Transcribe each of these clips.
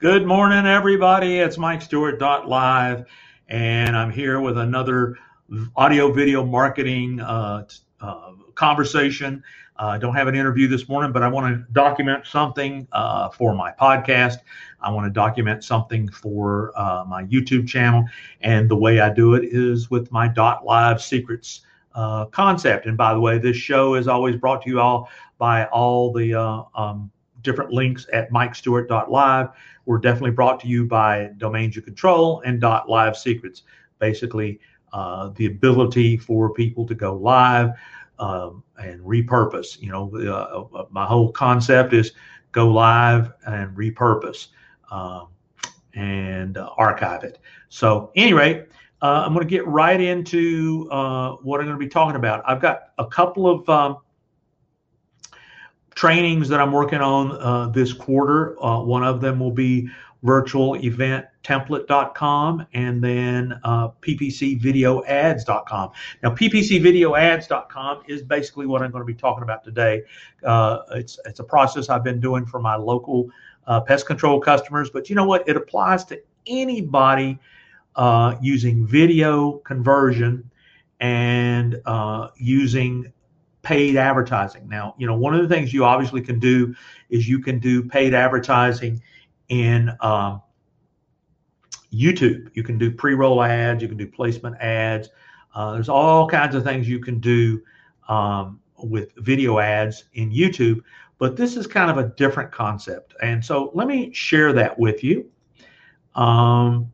Good morning, everybody. It's Mike Stewart Live, and I'm here with another audio video marketing uh, uh, conversation. Uh, I don't have an interview this morning, but I want to document something uh, for my podcast. I want to document something for uh, my YouTube channel, and the way I do it is with my Dot Live Secrets uh, concept. And by the way, this show is always brought to you all by all the um, different links at mikestewart.live. We're definitely brought to you by Domains You Control and Live Secrets. Basically, uh, the ability for people to go live um, and repurpose. You know, uh, uh, my whole concept is go live and repurpose um, and uh, archive it. So, anyway, uh, I'm going to get right into uh, what I'm going to be talking about. I've got a couple of um, trainings that I'm working on uh, this quarter. Uh, one of them will be virtualeventtemplate.com and then uh, ppcvideoads.com. Now, ppcvideoads.com is basically what I'm going to be talking about today. Uh, it's it's a process I've been doing for my local uh, pest control customers, but you know what? It applies to anybody uh, using video conversion and uh, using paid advertising. Now, you know, one of the things you obviously can do is you can do paid advertising in um, YouTube. You can do pre-roll ads. You can do placement ads. Uh, there's all kinds of things you can do um, with video ads in YouTube, but this is kind of a different concept. And so let me share that with you. Um,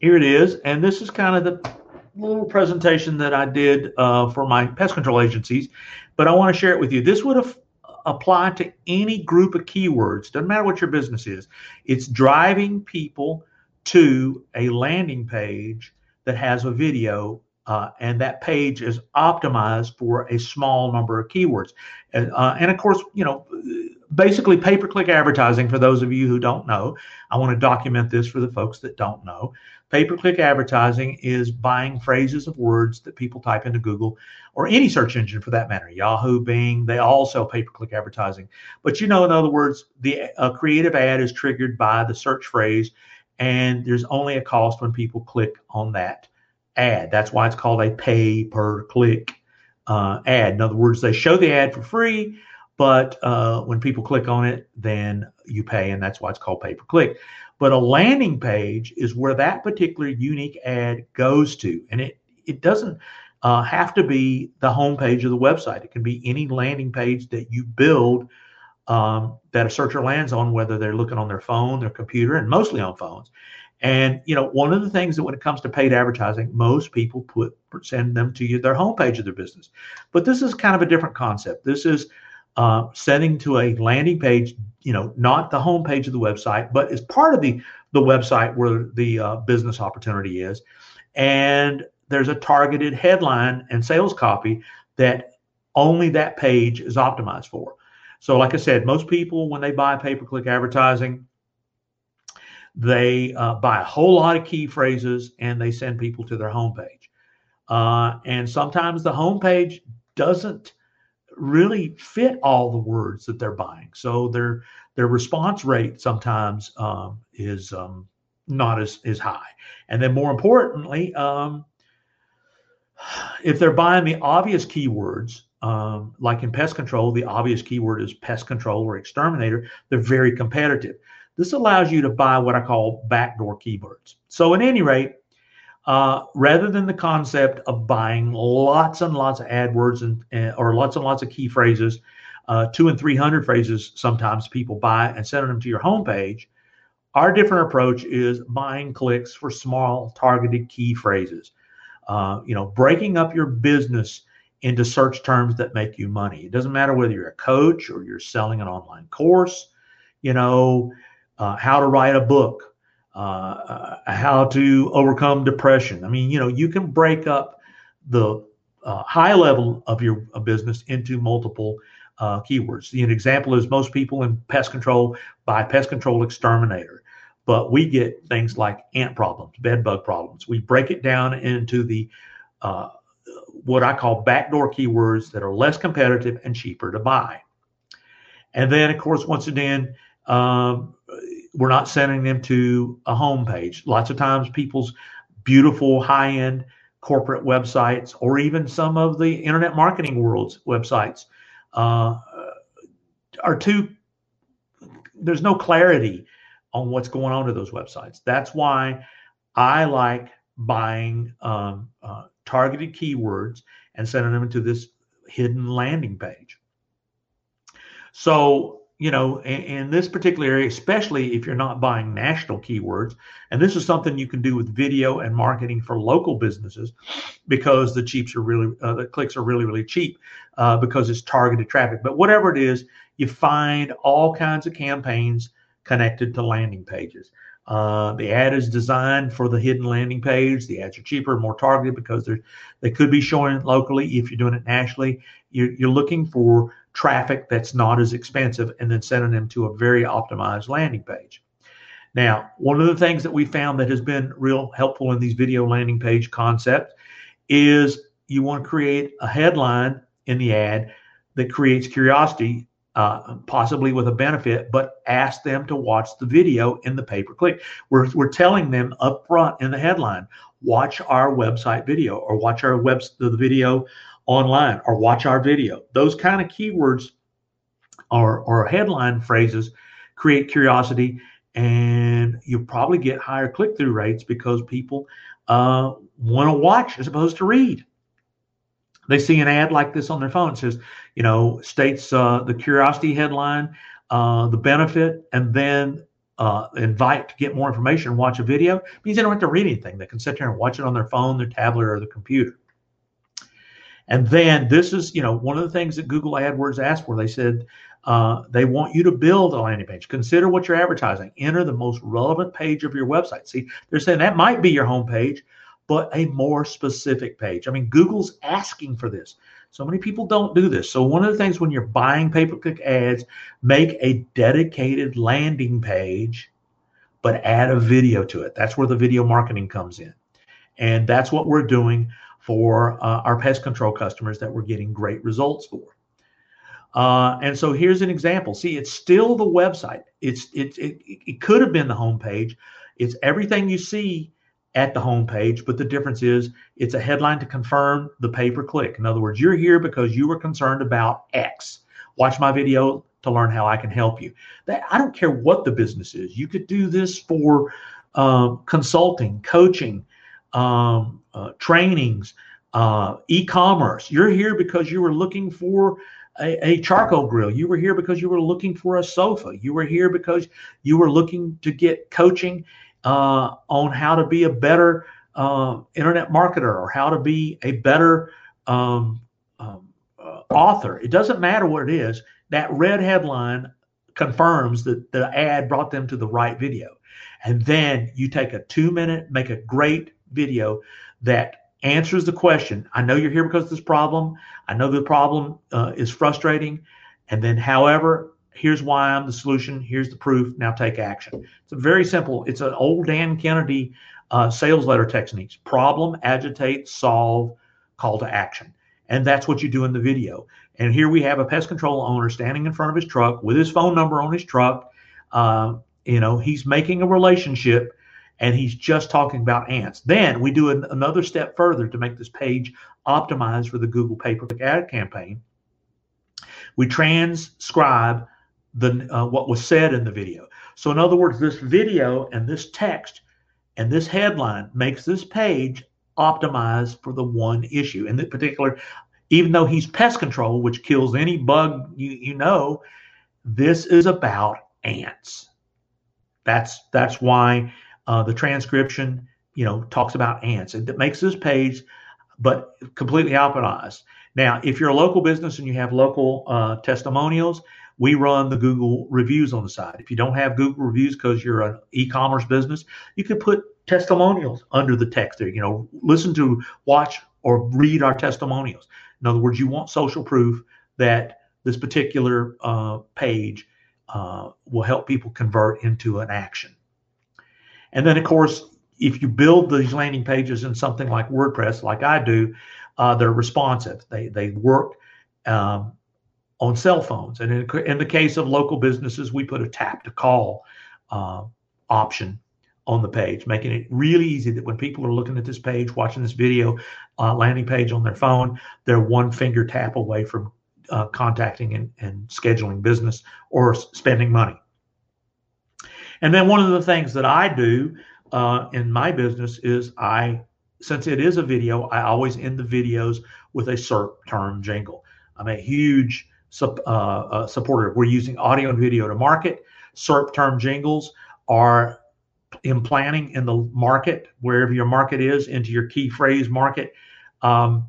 here it is, and this is kind of the little presentation that I did uh, for my pest control agencies, but I want to share it with you. This would have apply to any group of keywords. Doesn't matter what your business is. It's driving people to a landing page that has a video, uh, and that page is optimized for a small number of keywords. And, uh, and of course, you know, basically pay per click advertising. For those of you who don't know, I want to document this for the folks that don't know. Pay per click advertising is buying phrases of words that people type into Google or any search engine for that matter. Yahoo, Bing, they all sell pay per click advertising. But you know, in other words, the a creative ad is triggered by the search phrase, and there's only a cost when people click on that ad. That's why it's called a pay per click uh, ad. In other words, they show the ad for free, but uh, when people click on it, then you pay, and that's why it's called pay per click. But a landing page is where that particular unique ad goes to. And it, it doesn't uh, have to be the homepage of the website. It can be any landing page that you build um, that a searcher lands on, whether they're looking on their phone, their computer, and mostly on phones. And you know, one of the things that when it comes to paid advertising, most people put send them to you their homepage of their business. But this is kind of a different concept. This is uh, sending to a landing page, you know, not the homepage of the website, but is part of the the website where the uh, business opportunity is, and there's a targeted headline and sales copy that only that page is optimized for. So, like I said, most people when they buy pay per click advertising, they uh, buy a whole lot of key phrases and they send people to their homepage. Uh, and sometimes the homepage doesn't really fit all the words that they're buying. So their their response rate sometimes um, is um, not as, as high. And then more importantly, um, if they're buying the obvious keywords, um, like in pest control, the obvious keyword is pest control or exterminator, they're very competitive. This allows you to buy what I call backdoor keywords. So, at any rate, uh, rather than the concept of buying lots and lots of AdWords and or lots and lots of key phrases, uh, two and three hundred phrases sometimes people buy and sending them to your homepage. Our different approach is buying clicks for small targeted key phrases. Uh, you know, breaking up your business into search terms that make you money. It doesn't matter whether you're a coach or you're selling an online course. You know, uh, how to write a book uh, uh, how to overcome depression. I mean, you know, you can break up the uh, high level of your business into multiple uh, keywords. An example is most people in pest control buy pest control exterminator, but we get things like ant problems, bed bug problems. We break it down into the uh, what I call backdoor keywords that are less competitive and cheaper to buy. And then, of course, once again, um, we're not sending them to a home page. Lots of times, people's beautiful high end corporate websites or even some of the internet marketing world's websites uh, are too there's no clarity on what's going on to those websites that's why i like buying um, uh, targeted keywords and sending them to this hidden landing page so you know, in, in, this particular area, especially if you're not buying national keywords, and this is something you can do with video and marketing for local businesses, because the cheaps are really uh, the clicks are really really cheap uh, because it's targeted traffic. But whatever it is, you find all kinds of campaigns connected to landing pages. Uh, the ad is designed for the hidden landing page. The ads are cheaper, more targeted because they're they could be showing locally. If you're doing it nationally, you're, you're looking for traffic that's not as expensive and then sending them to a very optimized landing page. Now, one of the things that we found that has been real helpful in these video landing page concepts is you want to create a headline in the ad that creates curiosity, uh, possibly with a benefit, but ask them to watch the video in the pay per click. We're, we're telling them up front in the headline, watch our website video or watch our web the video online or watch our video. Those kind of keywords or, or headline phrases create curiosity and you'll probably get higher click through rates because people uh, want to watch as opposed to read. They see an ad like this on their phone. It says, you know, states uh, the curiosity headline, uh, the benefit, and then uh, invite to get more information, watch a video. It means they don't have to read anything. They can sit there and watch it on their phone, their tablet, or their computer. And then this is, you know, one of the things that Google AdWords asked for. They said uh, they want you to build a landing page. Consider what you're advertising. Enter the most relevant page of your website. See, they're saying that might be your home page, but a more specific page. I mean, Google's asking for this. So many people don't do this. So one of the things when you're buying pay-per-click ads, make a dedicated landing page, but add a video to it. That's where the video marketing comes in. And that's what we're doing for uh, our pest control customers that we're getting great results for. Uh, and so here's an example. See, it's still the website. It's it, it it could have been the homepage. It's everything you see at the homepage, but the difference is it's a headline to confirm the pay per click. In other words, you're here because you were concerned about X. Watch my video to learn how I can help you. That I don't care what the business is. You could do this for um, consulting, coaching, um, uh, trainings, uh, e-commerce. You're here because you were looking for a, a, charcoal grill. You were here because you were looking for a sofa. You were here because you were looking to get coaching uh, on how to be a better uh, internet marketer or how to be a better um, um, uh, author. It doesn't matter what it is. That red headline confirms that the ad brought them to the right video. And then you take a two minute, make a great video that answers the question. I know you're here because of this problem. I know the problem uh, is frustrating. And then, however, here's why I'm the solution. Here's the proof. Now take action. It's a very simple. It's an old Dan Kennedy uh, sales letter techniques: problem, agitate, solve, call to action. And that's what you do in the video. And here we have a pest control owner standing in front of his truck with his phone number on his truck. Uh, you know, he's making a relationship and he's just talking about ants. Then we do an, another step further to make this page optimized for the Google pay-per-click ad campaign. We transcribe the uh, what was said in the video. So in other words, this video and this text and this headline makes this page optimized for the one issue. In particular, even though he's pest control, which kills any bug you, you know, this is about ants. That's that's why uh, the transcription, you know, talks about ants. It, it makes this page, but completely optimized. Now, if you're a local business and you have local uh, testimonials, we run the Google reviews on the side. If you don't have Google reviews because you're an e-commerce business, you could put testimonials under the text there. You know, listen to, watch, or read our testimonials. In other words, you want social proof that this particular uh, page uh, will help people convert into an action. And then, of course, if you build these landing pages in something like WordPress, like I do, uh, they're responsive. They they work um, on cell phones. And in, in, the case of local businesses, we put a tap to call uh, option on the page, making it really easy that when people are looking at this page, watching this video uh, landing page on their phone, they're one finger tap away from uh, contacting and, and scheduling business or spending money. And then one of the things that I do uh, in my business is I, since it is a video, I always end the videos with a SERP term jingle. I'm a huge sub, uh, uh, supporter. We're using audio and video to market. SERP term jingles are implanting in the market, wherever your market is, into your key phrase market. Um,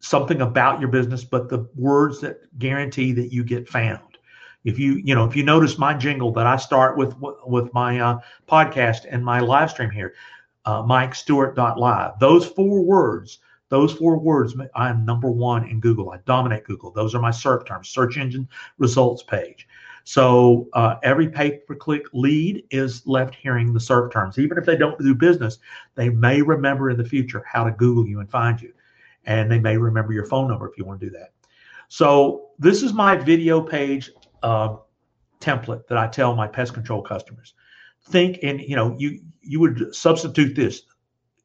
something about your business, but the words that guarantee that you get found. If you, you know, if you notice my jingle that I start with with my uh, podcast and my live stream here, uh, MikeStewart.live, those four words, those four words, I am number one in Google. I dominate Google. Those are my SERP terms, search engine results page. So uh, every pay-per-click lead is left hearing the SERP terms. Even if they don't do business, they may remember in the future how to Google you and find you and they may remember your phone number if you want to do that. So this is my video page uh, template that I tell my pest control customers. Think and you know you you would substitute this.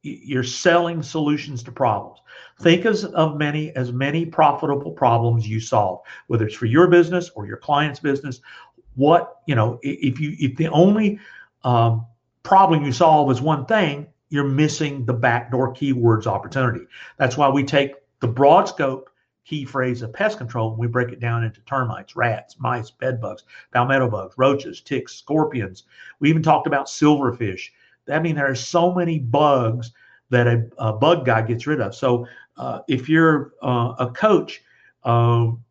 You're selling solutions to problems. Think as of many as many profitable problems you solve, whether it's for your business or your client's business. What you know, if you if the only um, problem you solve is one thing, you're missing the backdoor keywords opportunity. That's why we take the broad scope key phrase of pest control and we break it down into termites, rats, mice, bed bugs, palmetto bugs, roaches, ticks, scorpions. We even talked about silverfish. I mean, there are so many bugs that a, a bug guy gets rid of. So uh, if you're uh, a coach um,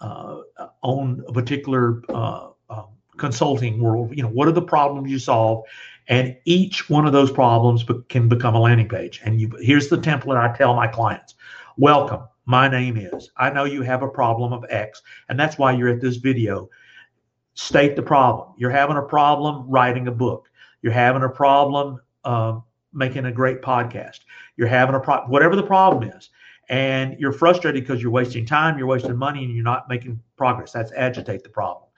uh, on a particular uh, um, consulting world, you know, what are the problems you solve? And each one of those problems be- can become a landing page. And you, here's the template I tell my clients Welcome. My name is. I know you have a problem of X, and that's why you're at this video. State the problem. You're having a problem writing a book. You're having a problem uh, making a great podcast. You're having a problem, whatever the problem is. And you're frustrated because you're wasting time, you're wasting money, and you're not making progress. That's agitate the problem.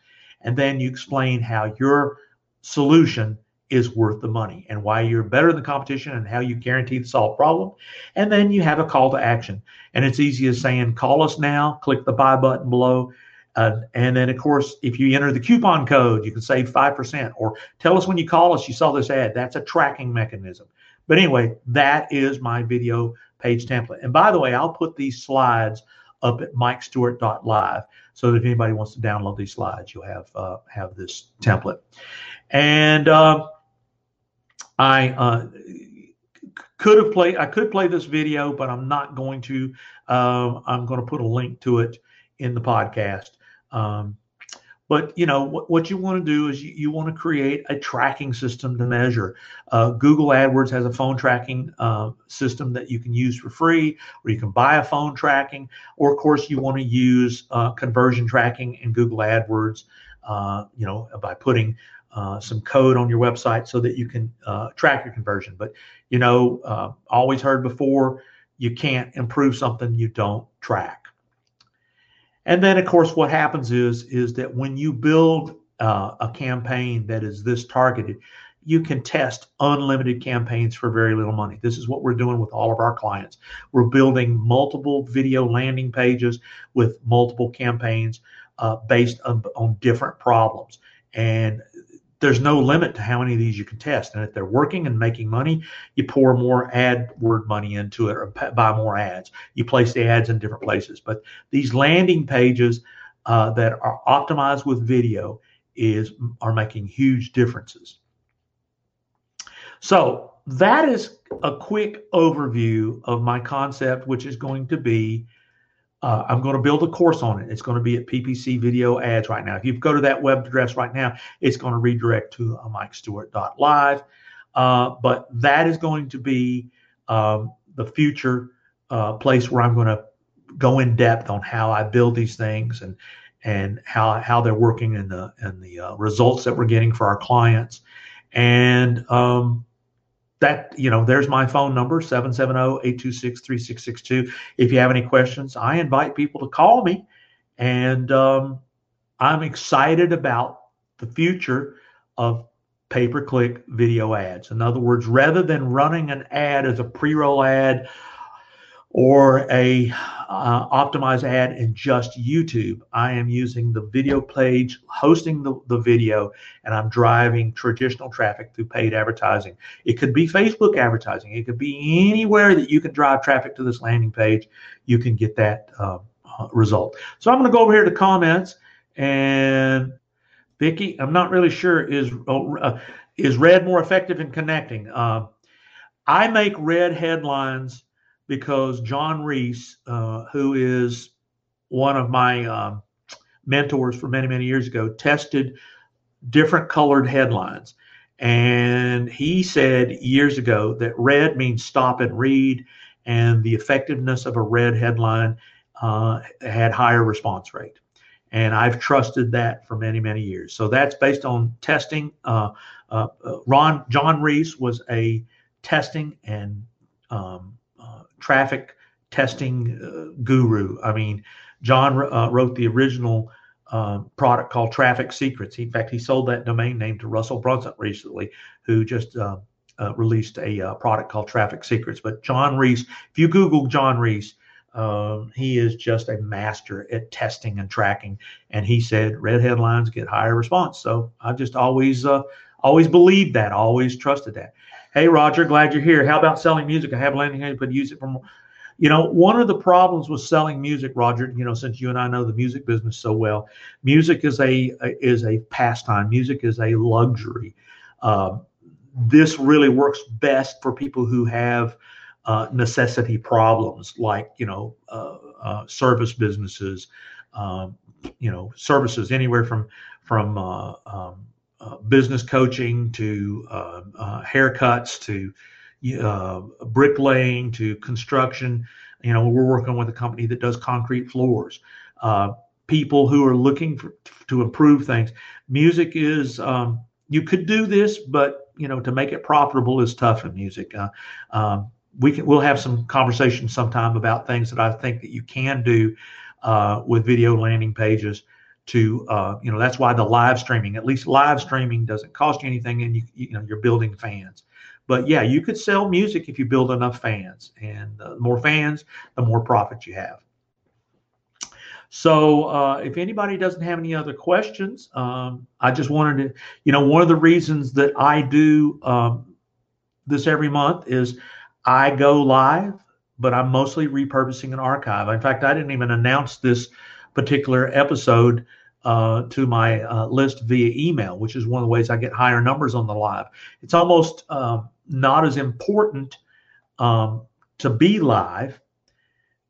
And then you explain how your solution is worth the money and why you're better than the competition and how you guarantee to solve problem. And then you have a call to action. And it's easy as saying, call us now, click the buy button below. Uh, and then, of course, if you enter the coupon code, you can save 5%. Or tell us when you call us, you saw this ad. That's a tracking mechanism. But anyway, that is my video page template. And by the way, I'll put these slides up at mikestewart.live so that if anybody wants to download these slides, you'll have uh, have this template. And uh, I uh, could have played. I could play this video, but I'm not going to. Uh, I'm going to put a link to it in the podcast. Um, but you know what, what you want to do is you, you want to create a tracking system to measure. Uh, Google AdWords has a phone tracking uh, system that you can use for free, or you can buy a phone tracking. Or of course, you want to use uh, conversion tracking in Google AdWords. Uh, you know by putting uh, some code on your website so that you can uh, track your conversion. But you know, uh, always heard before, you can't improve something you don't track. And then, of course, what happens is is that when you build uh, a campaign that is this targeted, you can test unlimited campaigns for very little money. This is what we're doing with all of our clients. We're building multiple video landing pages with multiple campaigns uh, based on, on different problems. And there's no limit to how many of these you can test. And if they're working and making money, you pour more ad word money into it or buy more ads. You place the ads in different places. But these landing pages uh, that are optimized with video is are making huge differences. So that is a quick overview of my concept, which is going to be uh, I'm going to build a course on it. It's going to be at PPC Video Ads right now. If you go to that web address right now, it's going to redirect to uh, MikeStewart.live. Uh, but that is going to be um, the future uh, place where I'm going to go in depth on how I build these things and and how how they're working and the and the uh, results that we're getting for our clients. And um, that you know there's my phone number 770-826-3662 if you have any questions i invite people to call me and um, i'm excited about the future of pay per click video ads. In other words, rather than running an ad as a pre roll ad or a uh, optimized ad in just YouTube, I am using the video page, hosting the, the video, and I'm driving traditional traffic through paid advertising. It could be Facebook advertising, it could be anywhere that you can drive traffic to this landing page, you can get that uh, uh, result. So I'm going to go over here to comments and Vicky, I'm not really sure is uh, is red more effective in connecting. Uh, I make red headlines because John Reese, uh, who is one of my um, mentors for many many years ago, tested different colored headlines, and he said years ago that red means stop and read, and the effectiveness of a red headline uh, had higher response rate and I've trusted that for many many years. So that's based on testing. Uh, uh, uh Ron John Reese was a testing and um, traffic testing uh, guru. I mean, John uh, wrote the original product called Traffic Secrets. In fact, he sold that domain name to Russell Brunson recently, who just released a product called Traffic Secrets. But John Reese, if you Google John Reese, um, he is just a master at testing and tracking. And he said red headlines get higher response. So I just always uh, always believed that, always trusted that. Hey Roger, glad you're here. How about selling music? I have a landing page, but use it for You know, one of the problems with selling music, Roger, you know, since you and I know the music business so well, music is a is a pastime. Music is a luxury. Uh, this really works best for people who have uh, necessity problems like you know uh, uh, service businesses, um, you know services anywhere from from uh, um, uh, business coaching to uh, haircuts to bricklaying to construction. You know we're working with a company that does concrete floors. people who are looking for, to improve things. Music is um, you could do this, but you know to make it profitable is tough in music. Um, we can we'll have some conversation sometime about things that I think that you can do uh, with video landing pages. To uh, you know, that's why the live streaming, at least live streaming, doesn't cost you anything, and you you know you're building fans. But yeah, you could sell music if you build enough fans, and the more fans, the more profit you have. So uh, if anybody doesn't have any other questions, um, I just wanted to, you know, one of the reasons that I do um, this every month is I go live, but I'm mostly repurposing an archive. In fact, I didn't even announce this particular episode uh, to my uh, list via email, which is one of the ways I get higher numbers on the live. It's almost uh, not as important um, to be live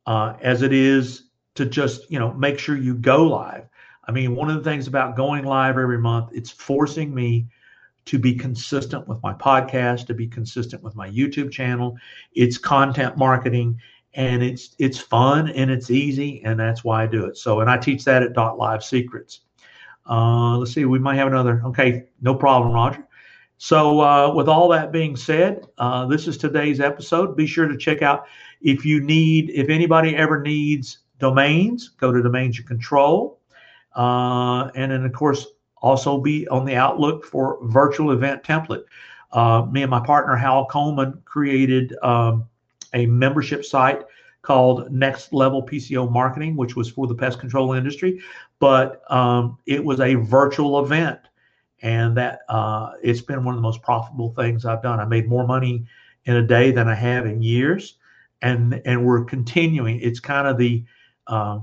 uh, as it is to just you know make sure you go live. I mean, one of the things about going live every month, it's forcing me to be consistent with my podcast, to be consistent with my YouTube channel. It's content marketing and it's it's fun and it's easy and that's why I do it. So and I teach that at Dot Live Secrets. Uh, let's see, we might have another. Okay, no problem, Roger. So uh, with all that being said, uh, this is today's episode. Be sure to check out if you need if anybody ever needs domains, go to Domains You Control. Uh, and then of course also be on the outlook for virtual event template. Uh, me and my partner Hal Coleman created um, a membership site called Next Level PCO Marketing, which was for the pest control industry, but um, it was a virtual event, and that uh, it's been one of the most profitable things I've done. I made more money in a day than I have in years, and and we're continuing. It's kind of the uh,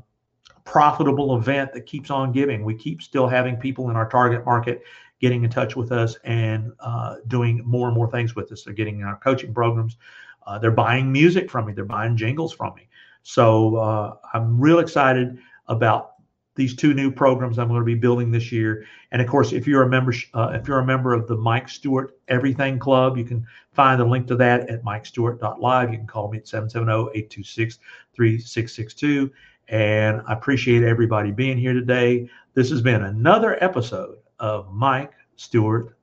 profitable event that keeps on giving. We keep still having people in our target market getting in touch with us and uh, doing more and more things with us. They're getting in our coaching programs. Uh, they're buying music from me. They're buying jingles from me. So uh, I'm real excited about these two new programs I'm going to be building this year. And of course, if you're a member, uh, if you're a member of the Mike Stewart Everything Club, you can find the link to that at mikestewart.live. You can call me at 770-826-3662. And I appreciate everybody being here today. This has been another episode of Mike Stewart